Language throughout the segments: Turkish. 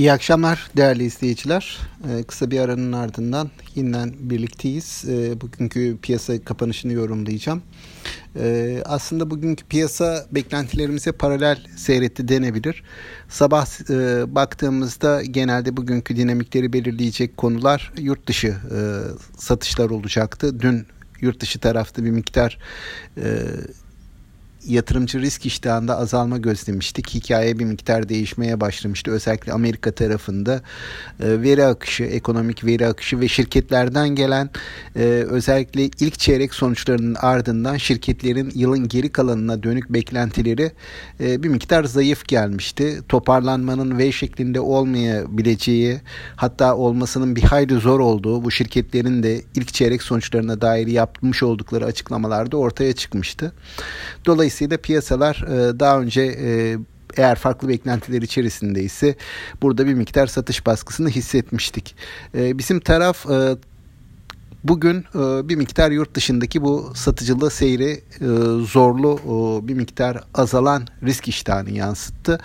İyi akşamlar değerli izleyiciler. Ee, kısa bir aranın ardından yeniden birlikteyiz. Ee, bugünkü piyasa kapanışını yorumlayacağım. Ee, aslında bugünkü piyasa beklentilerimize paralel seyretti denebilir. Sabah e, baktığımızda genelde bugünkü dinamikleri belirleyecek konular yurt dışı e, satışlar olacaktı. Dün yurt dışı tarafta bir miktar e, yatırımcı risk iştahında azalma gözlemiştik. Hikaye bir miktar değişmeye başlamıştı. Özellikle Amerika tarafında e, veri akışı, ekonomik veri akışı ve şirketlerden gelen e, özellikle ilk çeyrek sonuçlarının ardından şirketlerin yılın geri kalanına dönük beklentileri e, bir miktar zayıf gelmişti. Toparlanmanın V şeklinde olmayabileceği hatta olmasının bir hayli zor olduğu bu şirketlerin de ilk çeyrek sonuçlarına dair yapmış oldukları açıklamalarda ortaya çıkmıştı. Dolayısıyla Dolayısıyla piyasalar e, daha önce e, eğer farklı beklentiler içerisindeyse burada bir miktar satış baskısını hissetmiştik. E, bizim taraf Bugün bir miktar yurt dışındaki bu satıcılığı seyri zorlu bir miktar azalan risk iştahını yansıttı.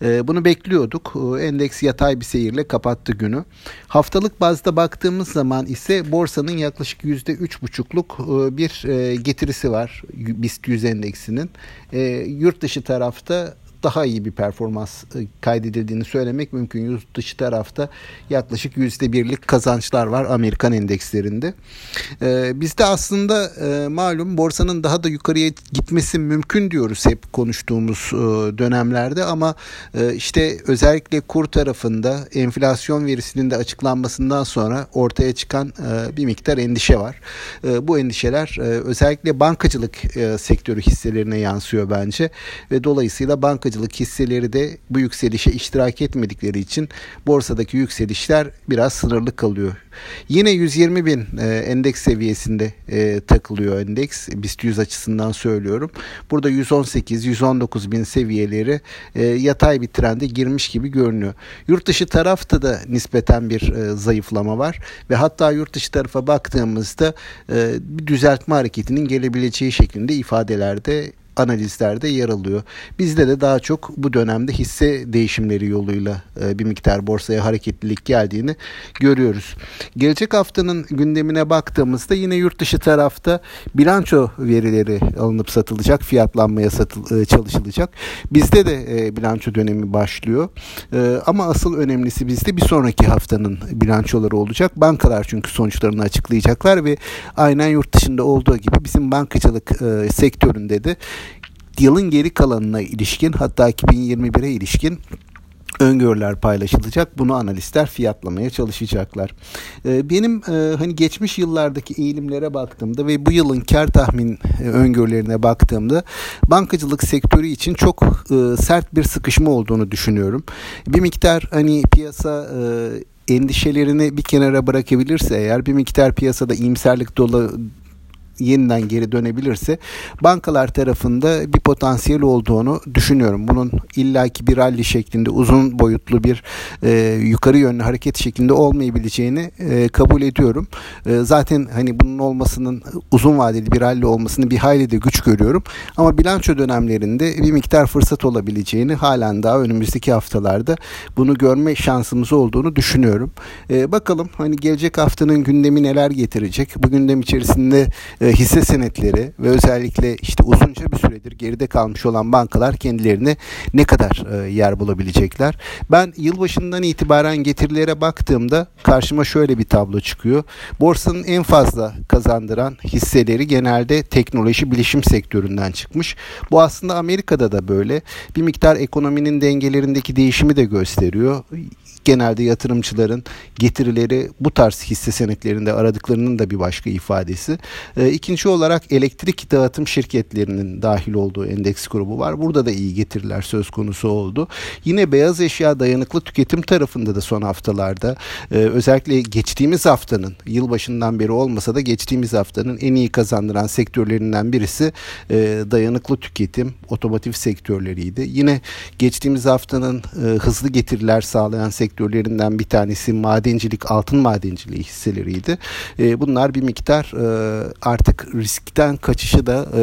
bunu bekliyorduk. endeks yatay bir seyirle kapattı günü. Haftalık bazda baktığımız zaman ise borsanın yaklaşık %3,5'luk bir getirisi var BIST 100 endeksinin. yurt dışı tarafta daha iyi bir performans e, kaydedildiğini söylemek mümkün. Yurt dışı tarafta yaklaşık yüzde birlik kazançlar var Amerikan endekslerinde. Ee, bizde aslında e, malum borsanın daha da yukarıya gitmesi mümkün diyoruz hep konuştuğumuz e, dönemlerde ama e, işte özellikle kur tarafında enflasyon verisinin de açıklanmasından sonra ortaya çıkan e, bir miktar endişe var. E, bu endişeler e, özellikle bankacılık e, sektörü hisselerine yansıyor bence ve dolayısıyla bankacılık bankacılık hisseleri de bu yükselişe iştirak etmedikleri için borsadaki yükselişler biraz sınırlı kalıyor. Yine 120 bin e, endeks seviyesinde e, takılıyor endeks. BIST 100 açısından söylüyorum. Burada 118-119 bin seviyeleri e, yatay bir trende girmiş gibi görünüyor. Yurt dışı tarafta da nispeten bir e, zayıflama var ve hatta yurt dışı tarafa baktığımızda e, bir düzeltme hareketinin gelebileceği şeklinde ifadelerde analizlerde yer alıyor. Bizde de daha çok bu dönemde hisse değişimleri yoluyla e, bir miktar borsaya hareketlilik geldiğini görüyoruz. Gelecek haftanın gündemine baktığımızda yine yurt dışı tarafta bilanço verileri alınıp satılacak, fiyatlanmaya satıl, e, çalışılacak. Bizde de e, bilanço dönemi başlıyor. Ama asıl önemlisi bizde bir sonraki haftanın bilançoları olacak. Bankalar çünkü sonuçlarını açıklayacaklar ve aynen yurt dışında olduğu gibi bizim bankacılık sektöründe de yılın geri kalanına ilişkin hatta 2021'e ilişkin öngörüler paylaşılacak. Bunu analistler fiyatlamaya çalışacaklar. Ee, benim e, hani geçmiş yıllardaki eğilimlere baktığımda ve bu yılın kar tahmin e, öngörülerine baktığımda bankacılık sektörü için çok e, sert bir sıkışma olduğunu düşünüyorum. Bir miktar hani piyasa endişelerini bir kenara bırakabilirse eğer bir miktar piyasada iyimserlik dolu yeniden geri dönebilirse bankalar tarafında bir potansiyel olduğunu düşünüyorum. Bunun illaki bir rally şeklinde uzun boyutlu bir e, yukarı yönlü hareket şeklinde olmayabileceğini e, kabul ediyorum. E, zaten hani bunun olmasının uzun vadeli bir rally olmasını bir hayli de güç görüyorum. Ama bilanço dönemlerinde bir miktar fırsat olabileceğini halen daha önümüzdeki haftalarda bunu görme şansımız olduğunu düşünüyorum. E, bakalım hani gelecek haftanın gündemi neler getirecek? Bu gündem içerisinde hisse senetleri ve özellikle işte uzunca bir süredir geride kalmış olan bankalar kendilerine ne kadar e, yer bulabilecekler. Ben yılbaşından itibaren getirilere baktığımda karşıma şöyle bir tablo çıkıyor. Borsanın en fazla kazandıran hisseleri genelde teknoloji bilişim sektöründen çıkmış. Bu aslında Amerika'da da böyle. Bir miktar ekonominin dengelerindeki değişimi de gösteriyor genelde yatırımcıların getirileri bu tarz hisse senetlerinde aradıklarının da bir başka ifadesi. E, ikinci olarak elektrik dağıtım şirketlerinin dahil olduğu endeks grubu var. Burada da iyi getiriler söz konusu oldu. Yine beyaz eşya dayanıklı tüketim tarafında da son haftalarda e, özellikle geçtiğimiz haftanın yılbaşından beri olmasa da geçtiğimiz haftanın en iyi kazandıran sektörlerinden birisi e, dayanıklı tüketim, otomotiv sektörleriydi. Yine geçtiğimiz haftanın e, hızlı getiriler sağlayan sektörler sektörlerinden bir tanesi madencilik, altın madenciliği hisseleriydi. E, bunlar bir miktar e, artık riskten kaçışı da e,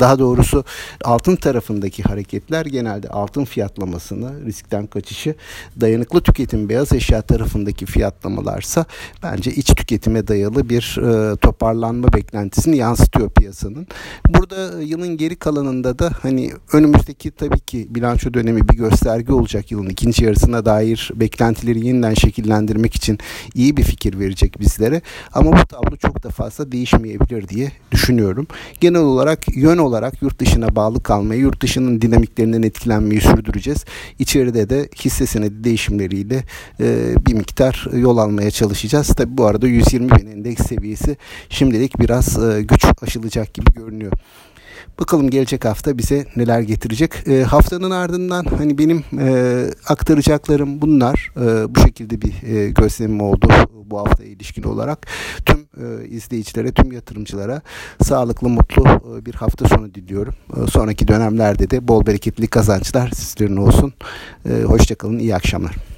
daha doğrusu altın tarafındaki hareketler genelde altın fiyatlamasını riskten kaçışı dayanıklı tüketim beyaz eşya tarafındaki fiyatlamalarsa bence iç tüketime dayalı bir e, toparlanma beklentisini yansıtıyor piyasanın. Burada yılın geri kalanında da hani önümüzdeki tabii ki bilanço dönemi bir gösterge olacak yılın ikinci yarısına dair beklentileri yeniden şekillendirmek için iyi bir fikir verecek bizlere. Ama bu tablo çok da fazla değişmeyebilir diye düşünüyorum. Genel olarak yön olarak yurt dışına bağlı kalmayı, yurt dışının dinamiklerinden etkilenmeyi sürdüreceğiz. İçeride de hisse senedi değişimleriyle e, bir miktar yol almaya çalışacağız. Tabi bu arada 120 bin endeks seviyesi şimdilik biraz e, güç aşılacak gibi görünüyor. Bakalım gelecek hafta bize neler getirecek. E, haftanın ardından hani benim e, aktaracaklarım bunlar. E, bu şekilde bir e, gözlemim oldu bu hafta ilişkin olarak. Tüm e, izleyicilere, tüm yatırımcılara sağlıklı, mutlu e, bir hafta sonu diliyorum. E, sonraki dönemlerde de bol bereketli kazançlar sizlerin olsun. E, hoşçakalın, iyi akşamlar.